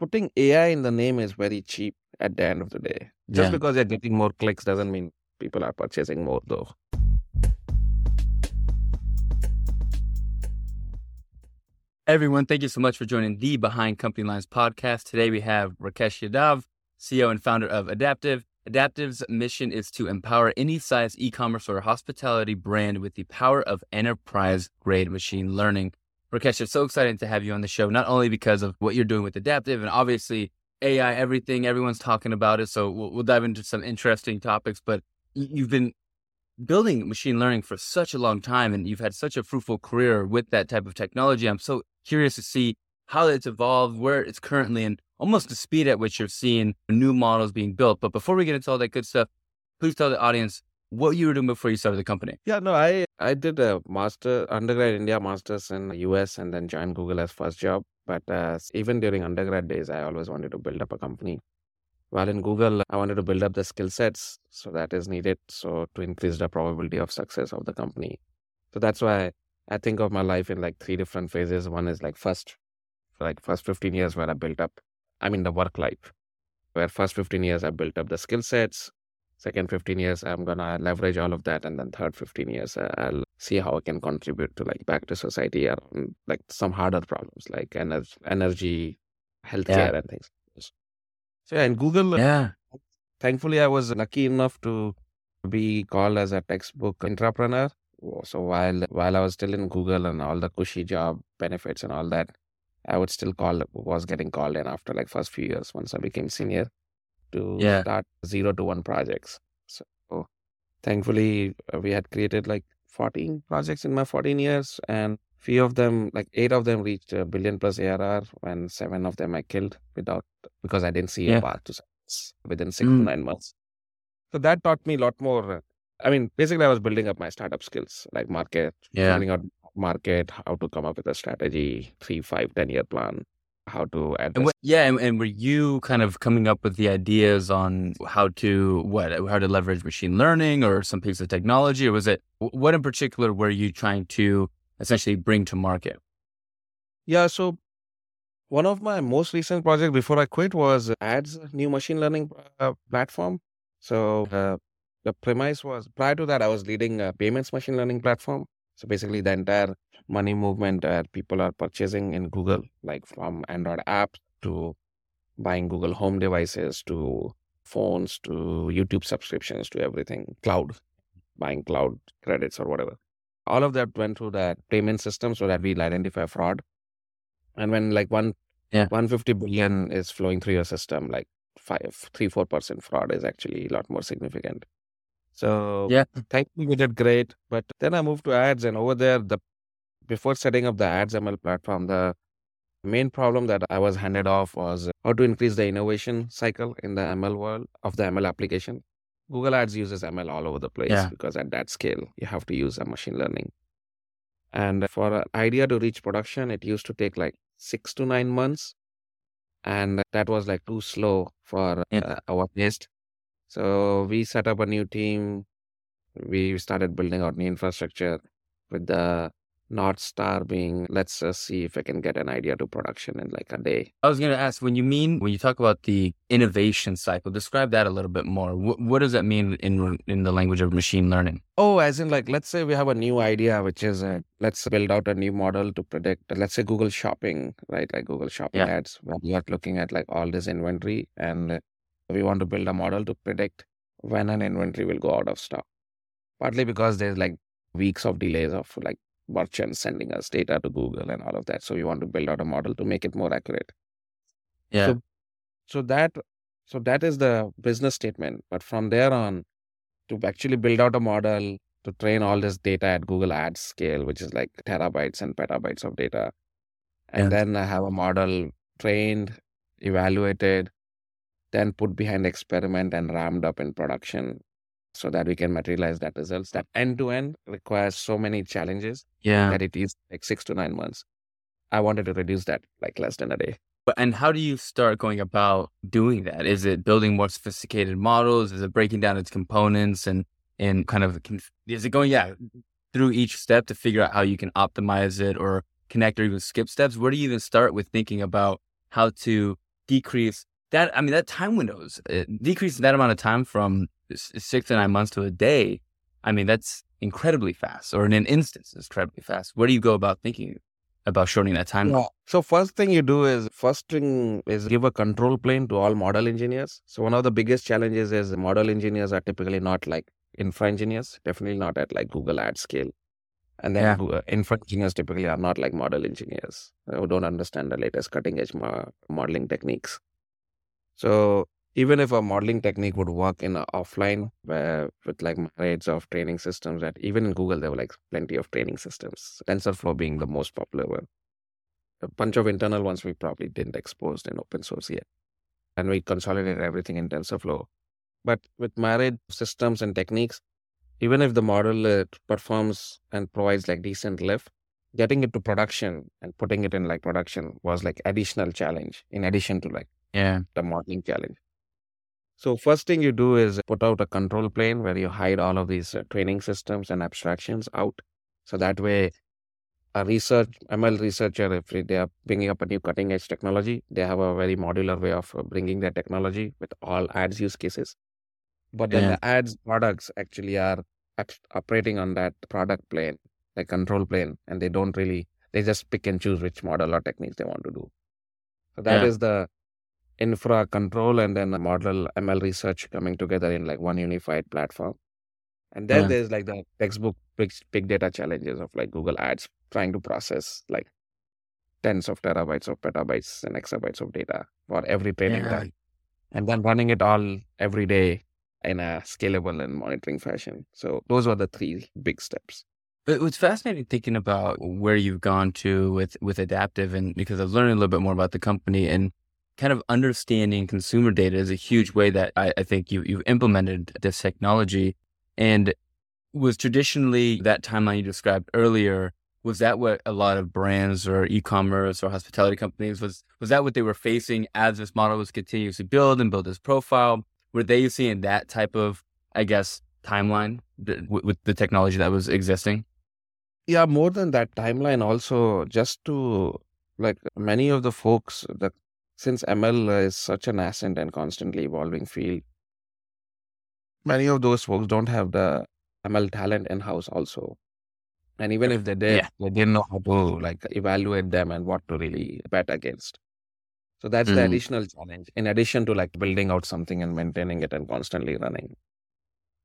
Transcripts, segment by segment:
putting AI in the name is very cheap at the end of the day. Just Yeah. because you're getting more clicks doesn't mean people are purchasing more, though. Everyone, thank you so much for joining the Behind Company Lines podcast. Today we have Rakesh Yadav, CEO and founder of Aidaptive. Aidaptive's mission is to empower any size e-commerce or hospitality brand with the power of enterprise-grade machine learning. Rakesh, it's so exciting to have you on the show, not only because of what you're doing with Aidaptive and obviously AI, everything, everyone's talking about it. So we'll, we'll dive into some interesting topics, but you've been building machine learning for such a long time and you've had such a fruitful career with that type of technology. I'm so curious to see how it's evolved, where it's currently, and almost the speed at which you're seeing new models being built. But before we get into all that good stuff, please tell the audience what were you were doing before you started the company. Yeah, no, I I did a master undergrad India masters in US and then joined Google as first job. But uh, even during undergrad days, I always wanted to build up a company. While in Google, I wanted to build up the skill sets so that is needed so to increase the probability of success of the company. So that's why I think of my life in like three different phases. One is like first, like first 15 years where I built up, I mean the work life, where first 15 years I built up the skill sets, second 15 years i'm gonna leverage all of that and then third 15 years uh, i'll see how i can contribute to like back to society around like some harder problems like ener- energy healthcare and things. So yeah in google Yeah. thankfully i was lucky enough to be called as a textbook entrepreneur. So while while i was still in google and all the cushy job benefits and all that i would still call was getting called in after like first few years once i became senior to Yeah. start zero to one projects so thankfully uh, we had created like 14 projects in my 14 years and few of them like eight of them reached a billion plus arr and seven of them i killed without because i didn't see Yeah. a path to success within six to Mm. nine months so that taught me a lot more uh, i mean basically i was building up my startup skills like market Yeah. finding out market how to come up with a strategy three five ten year plan how to address And what, yeah, and, and were you kind of coming up with the ideas on how to what how to leverage machine learning or some piece of technology, or was it what in particular were you trying to essentially bring to market? Yeah, so one of my most recent projects before I quit was ads new machine learning uh, platform. So uh, the premise was prior to that I was leading a payments machine learning platform. So basically the entire money movement that people are purchasing in Google, like from Android apps to buying Google Home devices to phones to YouTube subscriptions to everything, cloud, buying cloud credits or whatever. All of that went through that payment system so that we'll identify fraud. And when like one Yeah. 150 billion is flowing through your system, like five, three, four percent fraud is actually a lot more significant. So Yeah. thankfully we did great. But then I moved to ads and over there the before setting up the ads ML platform, the main problem that I was handed off was how to increase the innovation cycle in the ML world of the ML application. Google Ads uses ML all over the place Yeah. because at that scale you have to use a machine learning. And for an idea to reach production, it used to take like six to nine months. And that was like too slow for Yeah. uh, our taste. So we set up a new team. We started building out new infrastructure with the North Star being let's uh, see if I can get an idea to production in like a day. I was going to ask when you mean when you talk about the innovation cycle, describe that a little bit more. What, what does that mean in in the language of machine learning? Oh, as in like, let's say we have a new idea, which is uh, let's build out a new model to predict, let's say Google Shopping, right? Like Google Shopping Yeah. ads, where we are looking at like all this inventory and we want to build a model to predict when an inventory will go out of stock. Partly because there's like weeks of delays of like merchants sending us data to Google and all of that. So we want to build out a model to make it more accurate. Yeah. So, so that so that is the business statement. But from there on, to actually build out a model to train all this data at Google Ads scale, which is like terabytes and petabytes of data, and Yeah. then I have a model trained, evaluated, then put behind experiment and ramped up in production, so that we can materialize that results. That end to end requires so many challenges yeah. that it is like six to nine months. I wanted to reduce that like less than a day. But and how do you start going about doing that? Is it building more sophisticated models? Is it breaking down its components and and kind of is it going yeah through each step to figure out how you can optimize it or connect or even skip steps? Where do you even start with thinking about how to decrease that. I mean, that time windows decrease that amount of time from six to nine months to a day. I mean, that's incredibly fast, or in an instance, incredibly fast. Where do you go about thinking about shortening that time? So first thing you do is first thing is give a control plane to all model engineers. So one of the biggest challenges is model engineers are typically not like infra engineers, definitely not at like Google ad scale. And then Yeah. uh, infra engineers typically are not like model engineers who don't understand the latest cutting edge mo- modeling techniques. So even if a modeling technique would work in offline with like myriads of training systems that even in Google there were like plenty of training systems, TensorFlow being the most popular one. A bunch of internal ones we probably didn't expose in open source yet. And we consolidated everything in TensorFlow. But with myriad systems and techniques, even if the model uh, performs and provides like decent lift, getting it to production and putting it in like production was like additional challenge in addition to like Yeah. the modeling challenge. So first thing you do is put out a control plane where you hide all of these uh, training systems and abstractions out. So that way, a research ML researcher, if they are bringing up a new cutting edge technology, they have a very modular way of uh, bringing their technology with all ads use cases. But then Yeah. the ads products actually are operating on that product plane, the control plane, and they don't really they just pick and choose which model or techniques they want to do. So that Yeah. is the infra control and then the model ML research coming together in like one unified platform. And then Yeah. there's like the textbook big, big data challenges of like Google Ads trying to process like tens of terabytes of petabytes and exabytes of data for every training Yeah. time. And then running it all every day in a scalable and monitoring fashion. So those were the three big steps. It was fascinating thinking about where you've gone to with with Aidaptive, and because I've learned a little bit more about the company and kind of understanding consumer data is a huge way that I, I think you you've implemented this technology. And was traditionally that timeline you described earlier. Was that what a lot of brands or e-commerce or hospitality companies was was that what they were facing as this model was continuously build and build this profile? Were they seeing that type of, I guess, timeline th- with, with the technology that was existing? Yeah, more than that timeline, also just to like many of the folks that since ML is such an nascent and constantly evolving field, many of those folks don't have the ML talent in house also. And even if they did, Yeah. they didn't know how to like evaluate them and what to really bet against. So that's the Mm. additional challenge, in addition to like building out something and maintaining it and constantly running.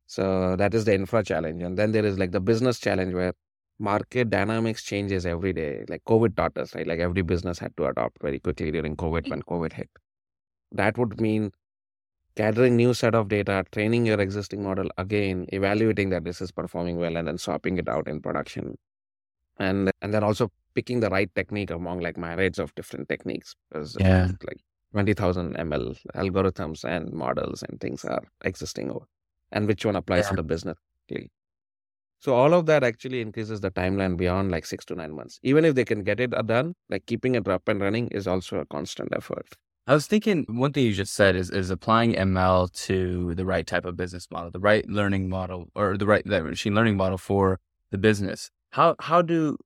So that is the infra challenge. And then there is like the business challenge where market dynamics changes every day. Like COVID taught us, right? Like every business had to adopt very quickly during COVID when COVID hit. That would mean gathering new set of data, training your existing model again, evaluating that this is performing well, and then swapping it out in production. And and then also picking the right technique among like myriads of different techniques. Because Yeah. like 20,000 ML algorithms and models and things are existing over and which one applies to the business. quickly. So all of that actually increases the timeline beyond like six to nine months. Even if they can get it done, like keeping it up and running is also a constant effort. I was thinking one thing you just said is is applying ML to the right type of business model, the right learning model, or the right machine learning model for the business. How how do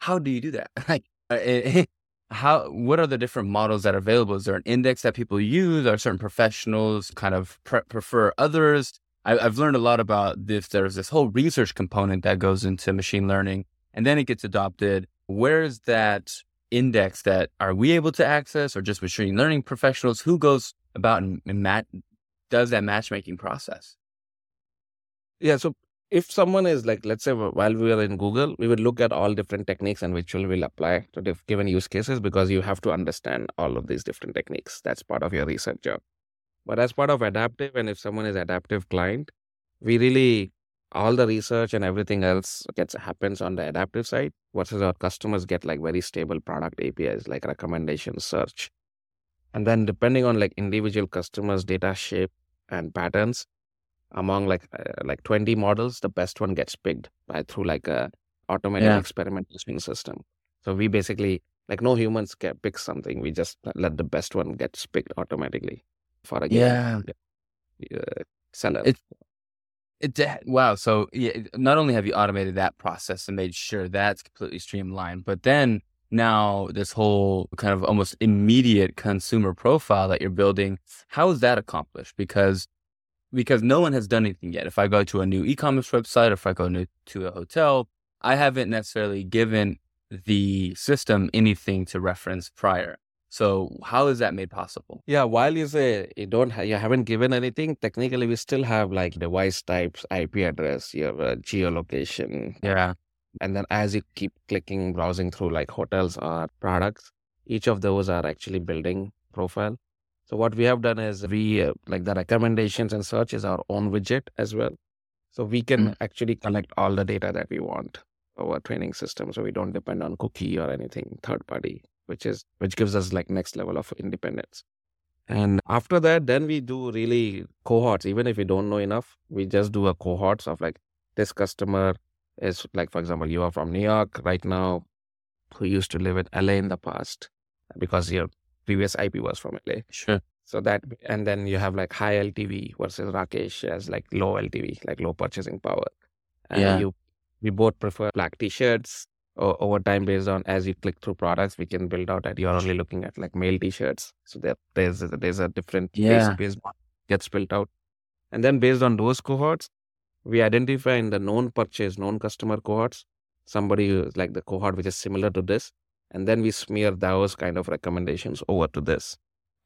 how do you do that? Like, uh, eh, how what are the different models that are available? Is there an index that people use? Are certain professionals kind of pre- prefer others? I, I've learned a lot about this. There's this whole research component that goes into machine learning, and then it gets adopted. Where is that index that are we able to access or just machine learning professionals who goes about and, and mat- does that matchmaking process Yeah. So if someone is like, let's say while we are in Google, we would look at all different techniques and which will will apply to diff- given use cases because you have to understand all of these different techniques. That's part of your research job. But as part of Aidaptive, and if someone is Aidaptive client, we really all the research and everything else gets happens on the Aidaptive side versus our customers get like very stable product APIs like recommendation search. And then depending on like individual customers data shape and patterns among like uh, like 20 models the best one gets picked by through like a automated Yeah. experimentation system. So we basically like no humans can pick something we just let the best one gets picked automatically for a given uh, seller. It- It de- wow. So yeah, not only have you automated that process and made sure that's completely streamlined, but then now this whole kind of almost immediate consumer profile that you're building, how is that accomplished? Because because no one has done anything yet. If I go to a new e-commerce website, or if I go to a hotel, I haven't necessarily given the system anything to reference prior. So how is that made possible? Yeah, while you say you don't, ha- you haven't given anything. Technically, we still have like device types, IP address, your uh, geolocation. Yeah, and then as you keep clicking, browsing through like hotels or products, each of those are actually building profile. So what we have done is we uh, like the recommendations and search is our own widget as well. So we can Mm. actually collect all the data that we want our training system. So we don't depend on cookie or anything third party, which is which gives us like next level of independence. And after that, then we do really cohorts. Even if we don't know enough, we just do a cohorts of like this customer is like, for example, you are from New York right now, who used to live in LA in the past because your previous IP was from LA. sure. So that, and then you have like high LTV versus Rakesh as like low LTV, like low purchasing power. And Yeah. you, we both prefer black t-shirts. Over time, based on as you click through products, we can build out that you're only looking at like male t-shirts. So there, there's a, there's a different Yeah. base, base gets built out, and then based on those cohorts, we identify in the known purchase, known customer cohorts, somebody who is like the cohort which is similar to this, and then we smear those kind of recommendations over to this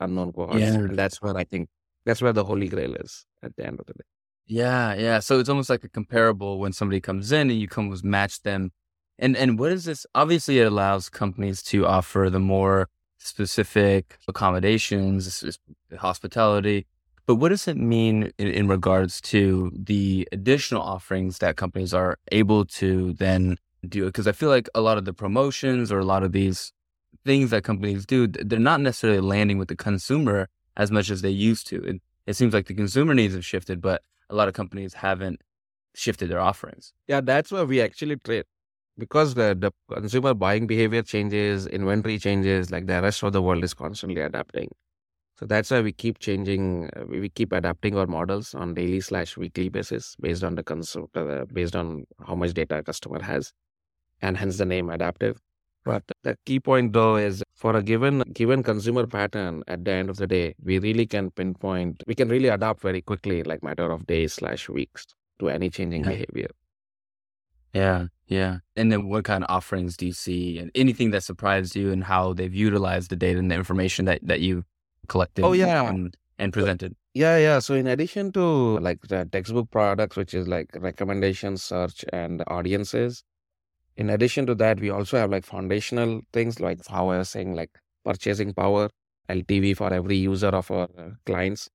unknown cohorts. Yeah. And that's where I think that's where the holy grail is at the end of the day. Yeah, yeah. So it's almost like a comparable when somebody comes in and you come match them. And and what is this? Obviously, it allows companies to offer the more specific accommodations, hospitality. But what does it mean in, in regards to the additional offerings that companies are able to then do? Because I feel like a lot of the promotions or a lot of these things that companies do, they're not necessarily landing with the consumer as much as they used to. It, it seems like the consumer needs have shifted, but a lot of companies haven't shifted their offerings. Yeah, that's where we actually trade. Because the, the consumer buying behavior changes, inventory changes, like the rest of the world is constantly adapting. So that's why we keep changing, uh, we we keep adapting our models on daily slash weekly basis based on the consumer, uh, based on how much data a customer has, and hence the name Aidaptive. But the key point though is for a given given consumer pattern, at the end of the day, we really can pinpoint, we can really adapt very quickly, like matter of days slash weeks to any changing Yeah. behavior. Yeah, yeah. And then what kind of offerings do you see and anything that surprised you and how they've utilized the data and the information that, that you collected Oh, yeah. and, and presented? Yeah, yeah. So in addition to like the textbook products, which is like recommendation, search, and audiences, in addition to that, we also have like foundational things like how I was saying, like purchasing power, LTV for every user of our uh, clients.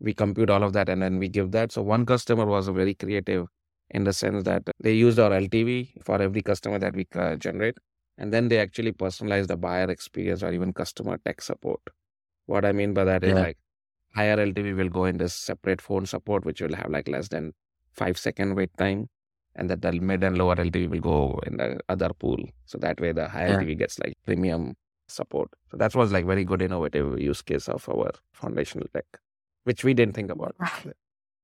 We compute all of that and then we give that. So one customer was a very creative in the sense that they used our LTV for every customer that we generate. And then they actually personalize the buyer experience or even customer tech support. What I mean by that is Yeah. like higher LTV will go in this separate phone support, which will have like less than five second wait time. And that the mid and lower LTV will go in the other pool. So that way the higher Yeah. LTV gets like premium support. So that was like very good innovative use case of our foundational tech, which we didn't think about.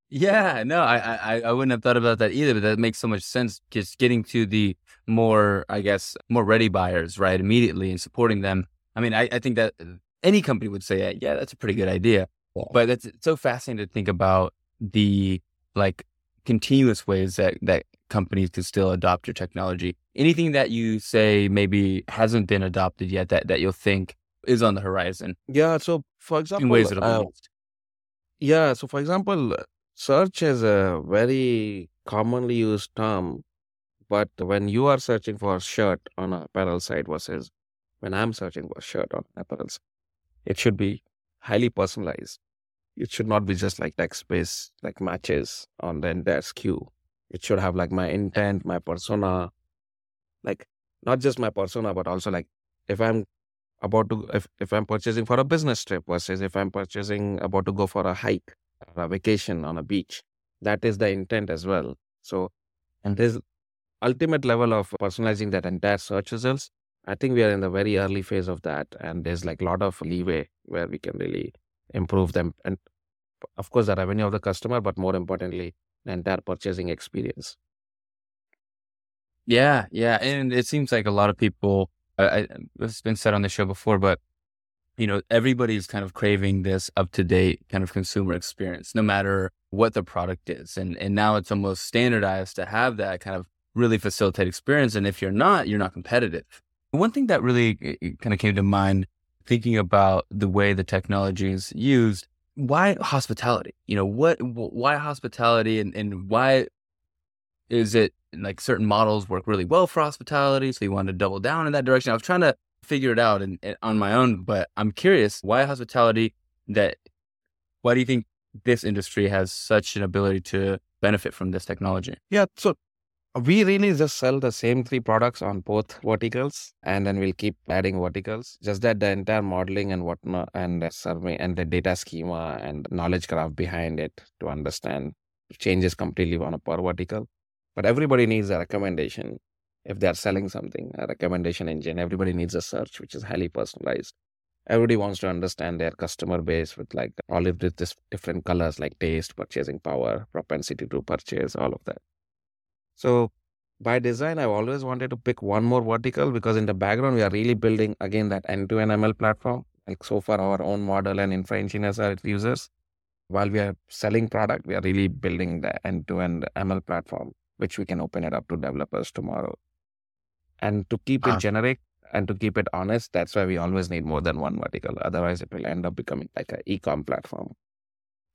Yeah, no, I, I, I wouldn't have thought about that either, but that makes so much sense. Just getting to the more, I guess, more ready buyers, right, immediately and supporting them. I mean, I, I think that any company would say, yeah, that's a pretty good idea. Yeah. But it's it's so fascinating to think about the like continuous ways that that companies can still adopt your technology. Anything that you say maybe hasn't been adopted yet that that you'll think is on the horizon Yeah. So for example, in ways that uh. Yeah. So, for example, search is a very commonly used term, but when you are searching for a shirt on apparel site versus when I'm searching for a shirt on apparel site, it should be highly personalized. It should not be just like text based, like matches on the entire SKU. It should have like my intent, my persona, like not just my persona, but also like if I'm about to if, if i'm purchasing for a business trip versus if i'm purchasing about to go for a hike a vacation on a beach. That is the intent as well. So and this ultimate level of personalizing that entire search results. I think we are in the very early phase of that and there's like a lot of leeway where we can really improve them and of course the revenue of the customer but more importantly the entire purchasing experience. Yeah, yeah. And it seems like a lot of people I, it's been said on the show before, but you know, everybody's kind of craving this up to date kind of consumer experience, no matter what the product is. And, and now it's almost standardized to have that kind of really facilitate experience. And if you're not, you're not competitive. One thing that really eh, eh, kind of came to mind thinking about the way the technology is used, why hospitality? You know, what, why hospitality and, and why is it like certain models work really well for hospitality? So you want to double down in that direction. I was trying to figure it out and, on my own, but I'm curious why hospitality that, why do you think this industry has such an ability to benefit from this technology? Yeah. So we really just sell the same three products on both verticals and then we'll keep adding verticals just that the entire modeling and whatnot and the survey and the data schema and knowledge graph behind it to understand changes completely on a per vertical but everybody needs a recommendation if they're selling something a recommendation engine everybody needs a search which is highly personalized. Everybody wants to understand their customer base with like all of this different colors like taste purchasing power propensity to purchase all of that. So by design i've always wanted to pick one more vertical because in the background we are really building again that end-to-end ml platform. Like so far our own model and infra engineers are users. While we are selling product we are really building the end-to-end ml platform which we can open it up to developers tomorrow and to keep it uh, generic and to keep it honest, that's why we always need more than one vertical. Otherwise, it will end up becoming like an e-com platform.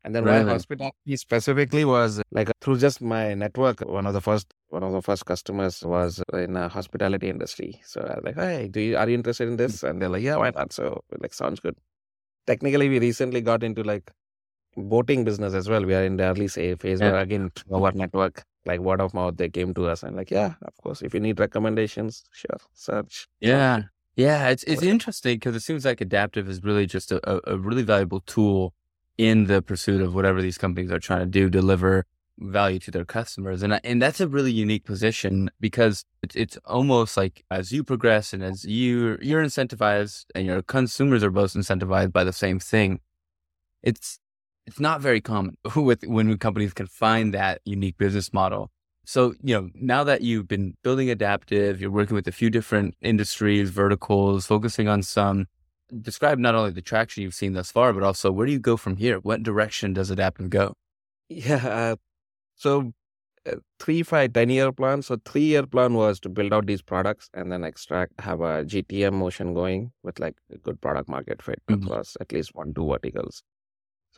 And then really? why hospitality specifically was like through just my network. One of the first one of the first customers was in a hospitality industry. So I was like, hey, do you are you interested in this? And they're like, yeah, why not? So like sounds good. Technically, we recently got into like boating business as well. We are in the early phase yeah. where again our network like word of mouth they came to us and like yeah of course if you need recommendations sure search yeah. yeah it's it's interesting because it seems like Aidaptive is really just a, a really valuable tool in the pursuit of whatever these companies are trying to do deliver value to their customers. And and that's a really unique position because it's, it's almost like as you progress and as you you're incentivized and your consumers are both incentivized by the same thing it's it's not very common with when companies can find that unique business model. So, you know, now that you've been building Aidaptive, you're working with a few different industries, verticals, focusing on some, describe not only the traction you've seen thus far, but also where do you go from here? What direction does Aidaptive go? Yeah. Uh, so, uh, three, five, 10 year plan. So, three year plan was to build out these products and then extract, have a GTM motion going with like a good product market fit mm-hmm. across at least one, two verticals.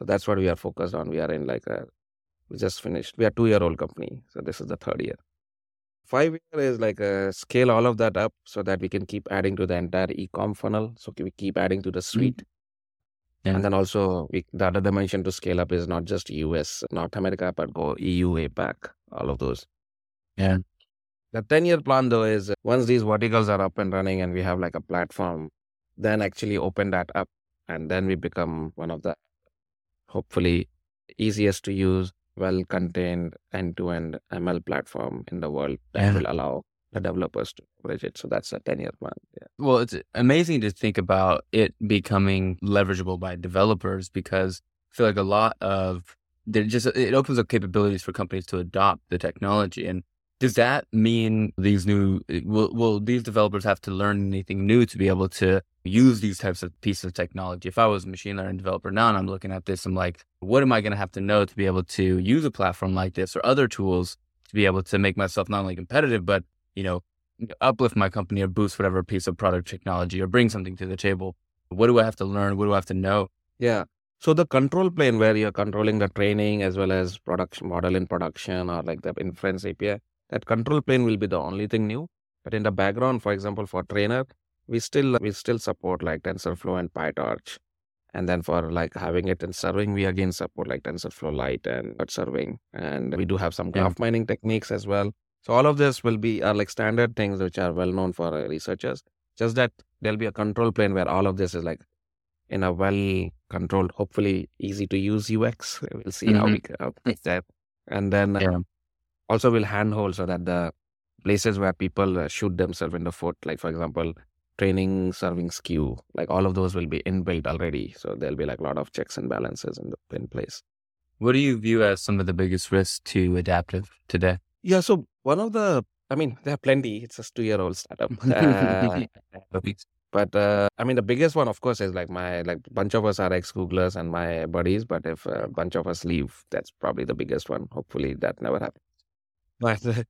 So that's what we are focused on. We are in like a, we just finished. We are two year old company. So this is the third year. Five year is like a scale all of that up so that we can keep adding to the entire e-com funnel. So we keep adding to the mm-hmm. suite. Mm-hmm. Yeah. And then also we, the other dimension to scale up is not just US, North America, but go EU, APAC, all of those. Yeah. The 10 year plan though is once these verticals are up and running and we have like a platform, then actually open that up and then we become one of the hopefully easiest to use, well contained end to end ML platform in the world that yeah. will allow the developers to leverage it. So that's a 10 year plan. Yeah. Well, it's amazing to think about it becoming leverageable by developers because I feel like a lot of there just it opens up capabilities for companies to adopt the technology. And does that mean these new will will these developers have to learn anything new to be able to use these types of pieces of technology? If I was a machine learning developer now and I'm looking at this, I'm like, what am I going to have to know to be able to use a platform like this or other tools to be able to make myself not only competitive, but you know, uplift my company or boost whatever piece of product technology or bring something to the table? What do I have to learn? What do I have to know? Yeah. So the control plane where you're controlling the training as well as production model in production or like the inference API, that control plane will be the only thing new. But in the background, for example, for trainer, we still we still support like TensorFlow and PyTorch. And then for like having it in serving, we again support like TensorFlow Lite and serving. And we do have some graph yeah. mining techniques as well. So all of this will be are like standard things which are well known for uh, researchers. Just that there'll be a control plane where all of this is like in a well controlled, hopefully easy to use UX. We'll see mm-hmm. how we how that. And then yeah. um, also will handhold so that the places where people uh, shoot themselves in the foot, like for example, training, serving skew, like all of those will be inbuilt already. So there'll be like a lot of checks and balances in, the, in place. What do you view as some of the biggest risks to Aidaptive today? Yeah. So one of the I mean, there are plenty. It's a two-year-old startup. Uh, but uh, I mean, the biggest one, of course, is like my like bunch of us are ex-Googlers and my buddies. But if a bunch of us leave, that's probably the biggest one. Hopefully, that never happens. But the,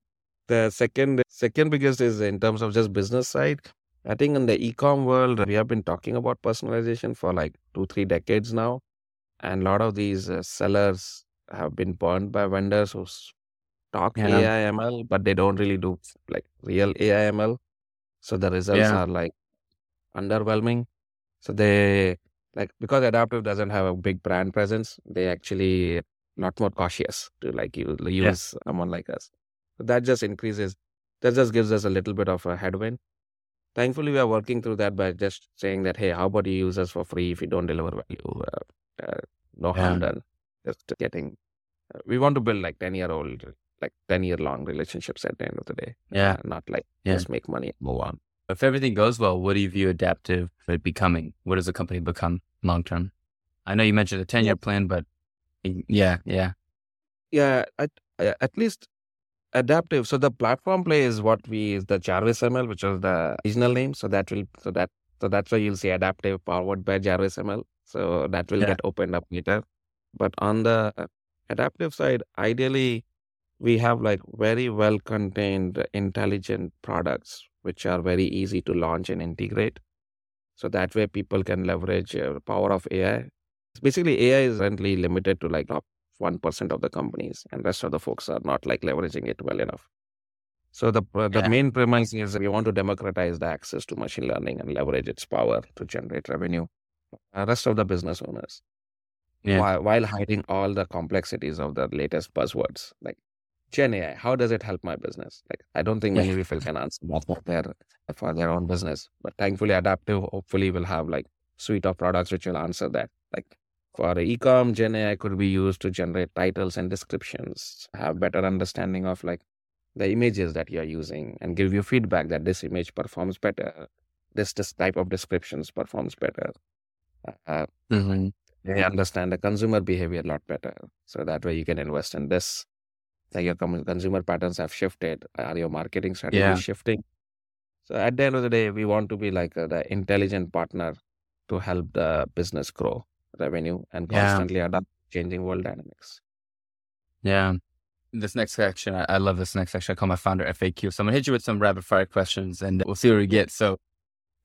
the second second biggest is in terms of just business side. I think in the e-com world, we have been talking about personalization for like two, three decades now, and a lot of these uh, sellers have been burned by vendors who talk Yeah. AI ML, but they don't really do like real AI ML. So the results Yeah. are like underwhelming. So they like because Aidaptive doesn't have a big brand presence, they actually a lot more cautious to like use, use someone like us. That just increases. That just gives us a little bit of a headwind. Thankfully, we are working through that by just saying that, hey, how about you use us for free if you don't deliver value? Uh, uh, no harm Yeah. done. Just getting. Uh, we want to build like ten year old, like ten year long relationships at the end of the day. Yeah. Uh, not like Yeah. just make money move on. If everything goes well, what do you view Aidaptive becoming? What does the company become long term? I know you mentioned a 10 year plan, but yeah, yeah. Yeah, at, uh, at least Aidaptive. So the platform play is what we is the Jarvis ML, which is the original name. So that will so that so that's why you'll see Aidaptive powered by Jarvis ML. So that will Yeah. get opened up later. But on the uh, Aidaptive side, ideally, we have like very well contained, intelligent products which are very easy to launch and integrate. So that way, people can leverage uh, the power of AI. Basically, AI is currently limited to like top one percent of the companies, and rest of the folks are not like leveraging it well enough. So the uh, the Yeah. main premise is we want to democratize the access to machine learning and leverage its power to generate revenue. Uh, rest of the business owners, Yeah. while, while hiding all the complexities of the latest buzzwords like Gen AI. How does it help my business? Like I don't think many Yeah. people can answer that for their for their own business, but thankfully, Aidaptive hopefully will have like suite of products which will answer that. Like for ecom, Gen AI could be used to generate titles and descriptions, have better understanding of like the images that you're using, and give you feedback that this image performs better, this this type of descriptions performs better. Uh, hmm they understand the consumer behavior a lot better, so that way you can invest in this. Like your com- consumer patterns have shifted, are your marketing strategy Yeah. shifting? So at the end of the day, we want to be like a, the intelligent partner to help the business grow revenue and Yeah. constantly adapt changing world dynamics. Yeah. This next section, I, I love this next section. I call my founder FAQ. So I'm gonna hit you with some rapid fire questions and we'll see where we get. So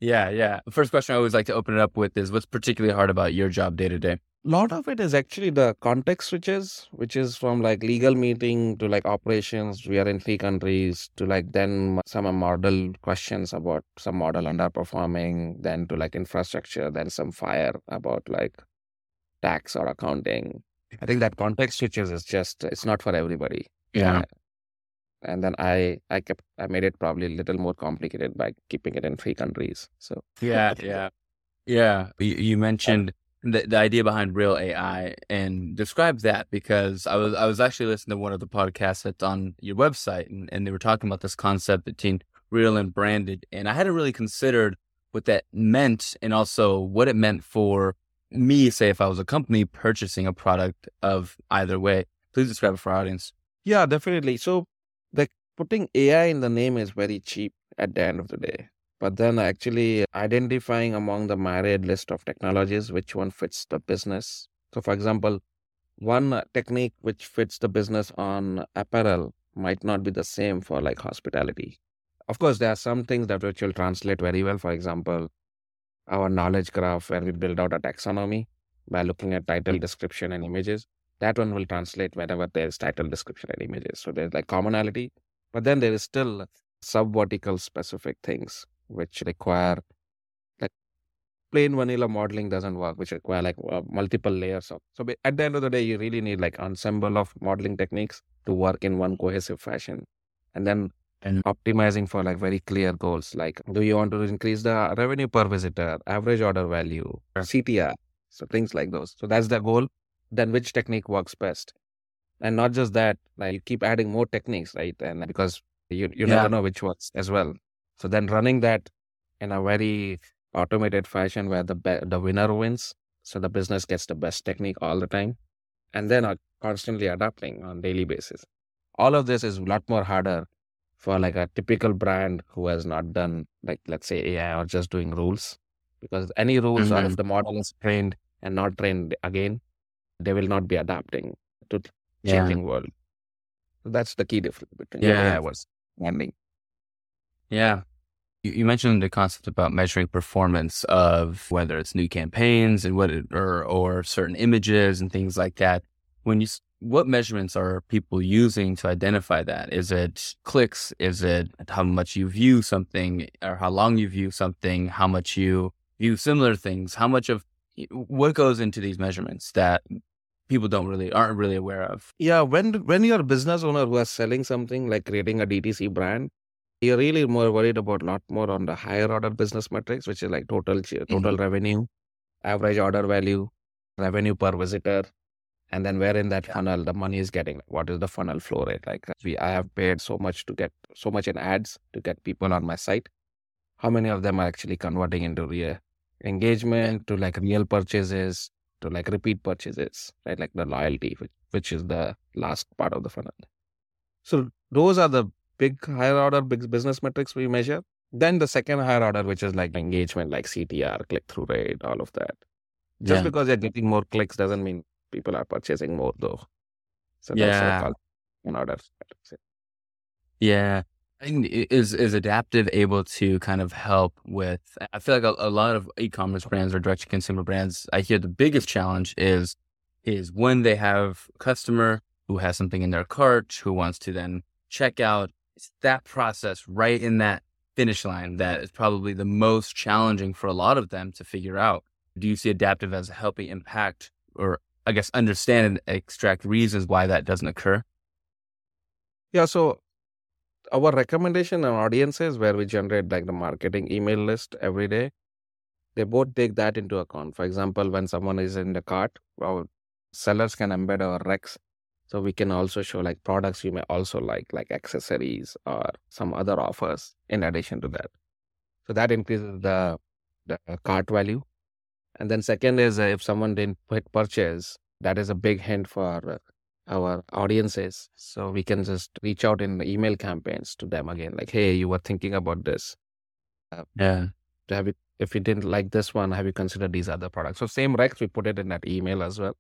yeah, yeah. The first question I always like to open it up with is what's particularly hard about your job day to day? A lot of it is actually the context switches, which is from like legal meeting to like operations. We are in three countries to like then some model questions about some model underperforming, then to like infrastructure, then some fire about like tax or accounting. I think that context switches is just it's not for everybody. Yeah. Uh, and then I I kept I made it probably a little more complicated by keeping it in three countries. So Yeah. Yeah. Yeah. You, you mentioned the, the idea behind real AI and describe that because I was I was actually listening to one of the podcasts that's on your website and, and they were talking about this concept between real and branded. And I hadn't really considered what that meant and also what it meant for me, say if I was a company purchasing a product of either way. Please describe it for our audience. Yeah, definitely. So, like putting AI in the name is very cheap at the end of the day. But then actually identifying among the myriad list of technologies which one fits the business. So, for example, one technique which fits the business on apparel might not be the same for like hospitality. Of course, there are some things that which will translate very well. For example, our knowledge graph where we build out a taxonomy by looking at title, description, and images that one will translate whenever there's title, description, and images. So there's like commonality, but then there is still sub vertical specific things which require like plain vanilla modeling doesn't work, which require like uh, multiple layers of. So at the end of the day, you really need like ensemble of modeling techniques to work in one cohesive fashion, and then And- optimizing for like very clear goals. Like, do you want to increase the revenue per visitor, average order value, CTR, so things like those. So that's the goal then which technique works best and not just that like you keep adding more techniques right and because you, you Yeah. never know which works as well so then running that in a very automated fashion where the be- the winner wins so the business gets the best technique all the time and then are constantly adapting on daily basis all of this is a lot more harder for like a typical brand who has not done like let's say AI or just doing rules. Because any rules or Mhm. if the model is trained and not trained again, they will not be adapting to Yeah. changing world. So that's the key difference between Yeah. AI was landing. Yeah. You, you mentioned the concept about measuring performance of whether it's new campaigns and what it, or or certain images and things like that. When you what measurements are people using to identify that? Is it clicks? Is it how much you view something or how long you view something? How much you view similar things? How much of what goes into these measurements that people don't really aren't really aware of? Yeah, when when you're a business owner who is selling something like creating a DTC brand, you're really more worried about lot more on the higher order business metrics, which is like total total mm-hmm. revenue, average order value, revenue per visitor, and then where in that Yeah. funnel the money is getting. What is the funnel flow rate? Like we, I have paid so much to get so much in ads to get people on my site. How many of them are actually converting into real engagement to like real purchases to like repeat purchases, right? Like the loyalty, which, which is the last part of the funnel. So those are the big higher order big business metrics we measure. Then the second higher order, which is like engagement, like CTR, click through rate, all of that. Just Yeah. because you're getting more clicks doesn't mean people are purchasing more though. So Yeah. that's also called an order. Yeah. And is is Aidaptive able to kind of help with I feel like a, a lot of e-commerce brands or direct to consumer brands, I hear the biggest challenge is is when they have a customer who has something in their cart who wants to then check out. It's that process right in that finish line that is probably the most challenging for a lot of them to figure out. Do you see Aidaptive as a helping impact or I guess understand and extract reasons why that doesn't occur? Yeah. So our recommendation and audiences where we generate like the marketing email list every day, they both take that into account. For example, when someone is in the cart, our sellers can embed our recs. So we can also show like products you may also like, like accessories or some other offers in addition to that. So that increases the the cart value. And then second is uh, if someone didn't hit purchase, that is a big hint for uh, our audiences. So we can just reach out in email campaigns to them again, like, hey, you were thinking about this. Yeah. Have you, if you didn't like this one, have you considered these other products? So same recs, we put it in that email as well.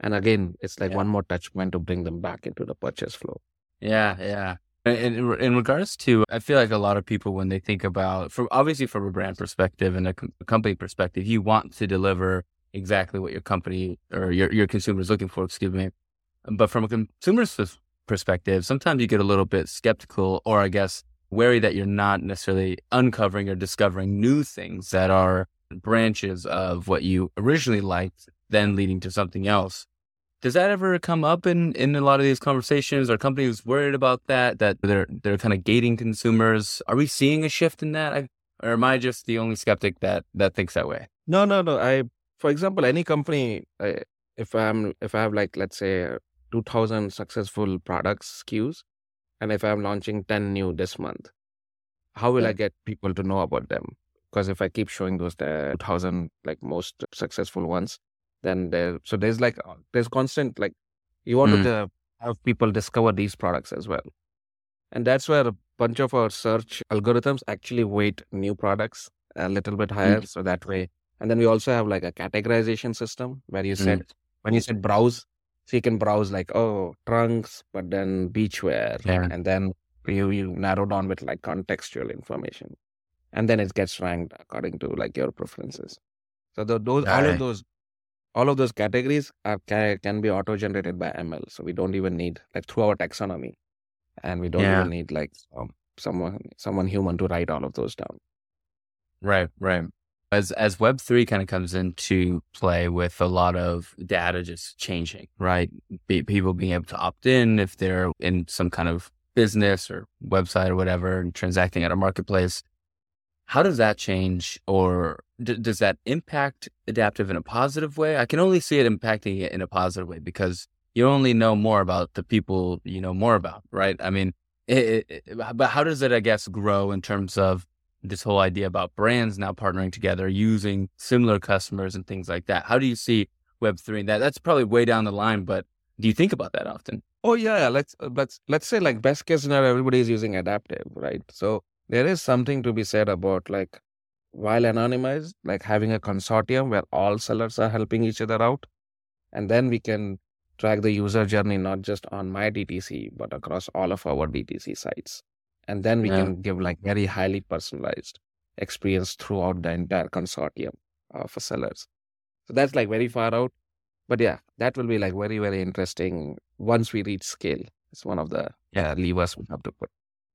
And again, it's like Yeah. one more touch point to bring them back into the purchase flow. Yeah, yeah. In in regards to, I feel like a lot of people when they think about, from obviously from a brand perspective and a, com- a company perspective, you want to deliver exactly what your company or your your consumer is looking for. Excuse me. But from a consumer's perspective, sometimes you get a little bit skeptical, or I guess wary that you're not necessarily uncovering or discovering new things that are branches of what you originally liked, then leading to something else. Does that ever come up in, in a lot of these conversations? Are companies worried about that? That they're they're kind of gating consumers? Are we seeing a shift in that? I, or am I just the only skeptic that that thinks that way? No, no, no. I, for example, any company, uh, if I'm, if I have like, let's say, uh, 2000 successful products SKUs, and if I'm launching 10 new this month, how will. I get people to know about them? Because if I keep showing those the 2000 like most successful ones, then there, so there's like, uh, there's constant, like, you want Mm. to uh, have people discover these products as well. And that's where a bunch of our search algorithms actually weight new products a little bit higher. So that way, and then we also have like a categorization system where you said, when you said browse, so you can browse like, oh, trunks, but then beachwear. Yeah. And then you, you narrow down with like contextual information. And then it gets ranked according to like your preferences. So the, those, all Right. of those, all of those categories are can, can be auto generated by ML. So we don't even need like through our taxonomy, and we don't Yeah. even need like um, someone someone human to write all of those down. Right, right. As as Web three kind of comes into play with a lot of data just changing, right? Be, people being able to opt in if they're in some kind of business or website or whatever and transacting at a marketplace. How does that change, or d- does that impact Aidaptive in a positive way? I can only see it impacting it in a positive way because you only know more about the people you know more about, right? I mean, it, it, but how does it, I guess, grow in terms of this whole idea about brands now partnering together, using similar customers and things like that? How do you see Web three? and That that's probably way down the line, but do you think about that often? Oh yeah, let's uh, let's let's say like best case scenario, everybody is using Aidaptive, right? So there is something to be said about like while anonymized, like having a consortium where all sellers are helping each other out, and then we can track the user journey not just on my DTC but across all of our DTC sites, and then we Yeah. can give like very highly personalized experience throughout the entire consortium uh, for sellers. So that's like very far out. But yeah, that will be like very, very interesting once we reach scale. It's one of the yeah, levers we have to put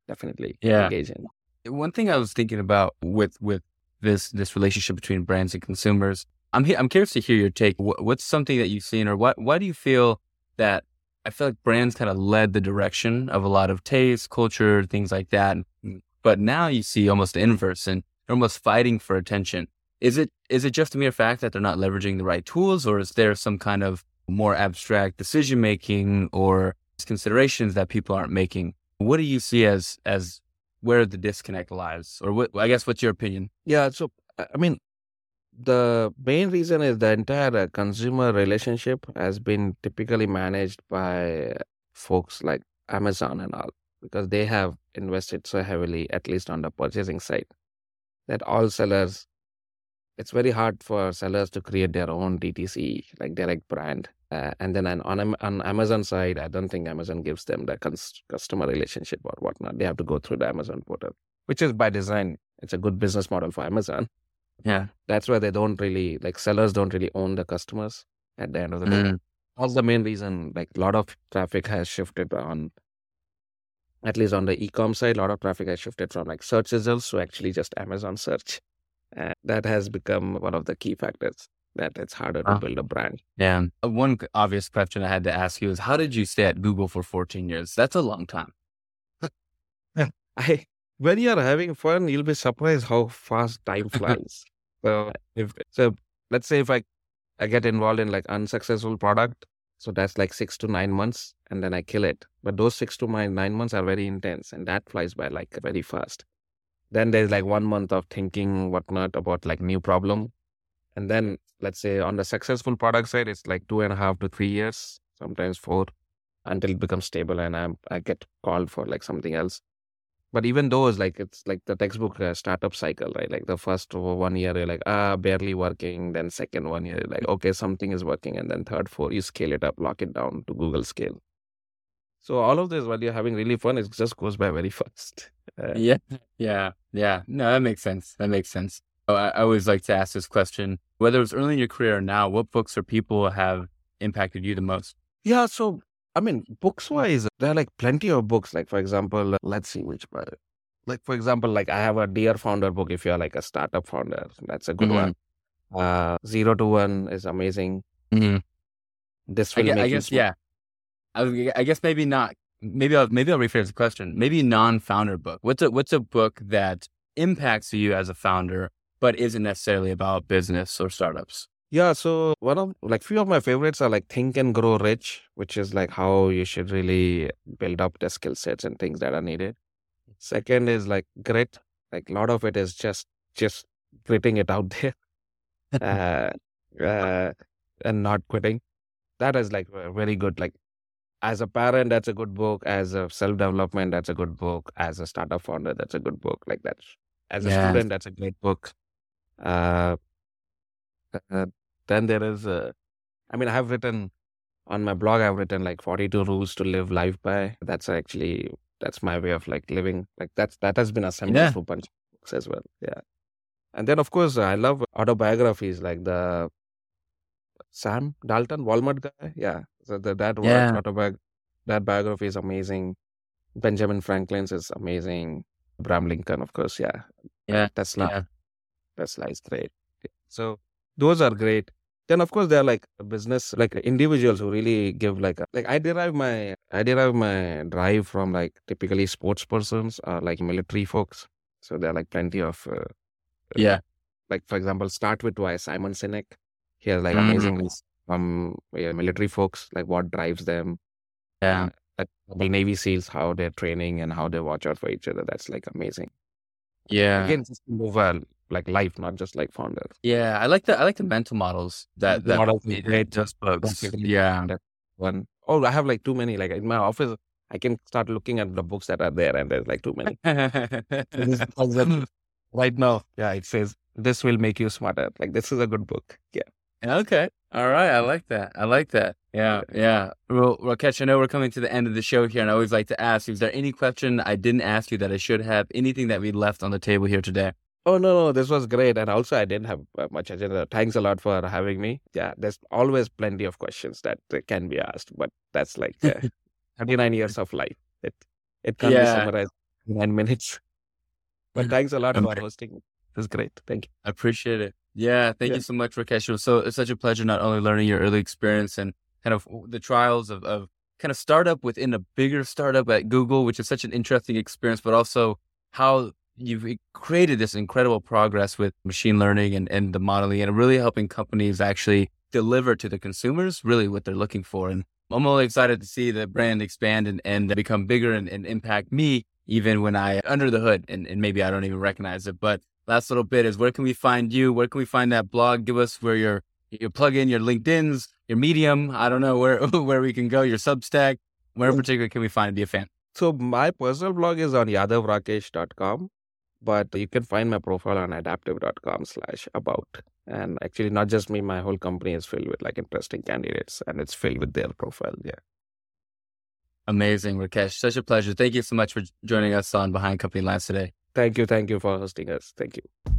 definitely Yeah. engage in. One thing I was thinking about with with this this relationship between brands and consumers, I'm he- I'm curious to hear your take. What, what's something that you've seen, or what why do you feel that I feel like brands kind of led the direction of a lot of taste, culture, things like that, mm, but now you see almost the inverse, and almost fighting for attention. Is it is it just a mere fact that they're not leveraging the right tools, or is there some kind of more abstract decision making or considerations that people aren't making? What do you see as as where the disconnect lies, or what? I guess what's your opinion? Yeah. So, I mean, the main reason is the entire consumer relationship has been typically managed by folks like Amazon and all, because they have invested so heavily, at least on the purchasing side, that all sellers, it's very hard for sellers to create their own DTC, like direct brand. Uh, and then on, on, on Amazon side, I don't think Amazon gives them the cons- customer relationship or whatnot. They have to go through the Amazon portal, which is by design. It's a good business model for Amazon Yeah. that's why they don't really like sellers don't really own the customers at the end of the day. Mm. That's the main reason like a lot of traffic has shifted on at least on the e-com side, a lot of traffic has shifted from like search results to actually just Amazon search. And that has become one of the key factors that it's harder to build a brand. Yeah. Uh, One obvious question I had to ask you is how did you stay at Google for 14 years? That's a long time. I when you're having fun, you'll be surprised how fast time flies. so if so let's say if I I get involved in like unsuccessful product, so that's like six to nine months and then I kill it. But those six to nine months are very intense and that flies by like very fast. Then there's like one month of thinking whatnot about like new problem. And then let's say on the successful product side, it's like two and a half to three years, sometimes four, until it becomes stable and I'm I get called for like something else. But even those, like it's like the textbook uh, startup cycle, right? Like the first one year, you're like, ah, barely working. Then second one year, like, okay, something is working. And then third, four, you scale it up, lock it down to Google scale. So all of this, while you're having really fun, it just goes by very fast. Uh, Yeah. Yeah. Yeah. No, that makes sense. That makes sense. Oh, I, I always like to ask this question whether it's early in your career or now, what books or people have impacted you the most? Yeah, so I mean, books wise, there are like plenty of books. Like for example, let's see which one. Like for example, like I have a Dear Founder book. If you're like a startup founder, that's a good Mhm. one. Uh, Zero to One is amazing. Mm-hmm. This I guess, I guess yeah. I, I guess maybe not. Maybe I'll maybe I'll rephrase the question. Maybe non-founder book. What's a what's a book that impacts you as a founder, but isn't necessarily about business or startups? Yeah, so one of like few of my favorites are like Think and Grow Rich, which is like how you should really build up the skill sets and things that are needed. Second is like grit. Like a lot of it is just just gritting it out there. uh, uh, and not quitting. That is like a very good. Like as a parent, that's a good book. As a self development, that's a good book. As a startup founder, that's a good book. Like that. As a Yeah. student, that's a great book. Uh, uh, then there is. Uh, I mean, I have written on my blog. I've written like forty-two rules to live life by. That's actually that's my way of like living. Like that's that has been assembled Yeah. through bunch of books as well. Yeah. And then, of course, I love autobiographies like the Sam Walton, Walmart guy. Yeah. That work, Yeah. autobiog- that biography is amazing. Benjamin Franklin's is amazing. Abraham Lincoln, of course. Yeah. Yeah, Tesla. yeah. Tesla is great. So those are great. Then of course there are like business like individuals who really give like a, like I derive my I derive my drive from like typically sports persons or like military folks. So there are like plenty of uh, Yeah. like for example start with why Simon Sinek. He has like Mhm. amazing lists from yeah, military folks like what drives them. Yeah. Like the Navy SEALs, how they're training and how they watch out for each other. That's like amazing. Yeah. Again, just move like life, not just like founder. Yeah. I like the I like the mental models that that Models it- great. those books. Yeah. one. oh, I have like too many. Like in my office, I can start looking at the books that are there, and there's like too many. right now, yeah, it says this will make you smarter. Like this is a good book. Yeah. Okay. All right. I like that. I like that. Yeah. Yeah. Well, Rakesh, I know we're coming to the end of the show here, and I always like to ask: Is there any question I didn't ask you that I should have? Anything that we left on the table here today? Oh no, no, this was great, and also I didn't have uh, much agenda. Thanks a lot for having me. Yeah, there's always plenty of questions that uh, can be asked, but that's like uh, 39 years of life. It it can't be summarized in nine minutes. But thanks a lot for hosting. It was great. Thank you. I appreciate it. Yeah, thank Yeah. you so much, Rakesh. It was so it's such a pleasure not only learning your early experience and kind of the trials of, of kind of startup within a bigger startup at Google, which is such an interesting experience, but also how you've created this incredible progress with machine learning and, and the modeling and really helping companies actually deliver to the consumers really what they're looking for. And I'm really excited to see the brand expand and, and become bigger and, and impact me even when I under the hood and, and maybe I don't even recognize it. But last little bit is where can we find you? Where can we find that blog? Give us where your your plug in your LinkedIn's, your Medium. I don't know where where we can go. Your Substack. Where in mm. particular can we find a fan? So my personal blog is on yadavrakesh.com, but you can find my profile on aidaptive.com slash about. And actually, not just me, my whole company is filled with like interesting candidates, and it's filled with their profile. Yeah. Amazing, Rakesh. Such a pleasure. Thank you so much for joining us on Behind Company Lines today. Thank you. Thank you for hosting us. Thank you.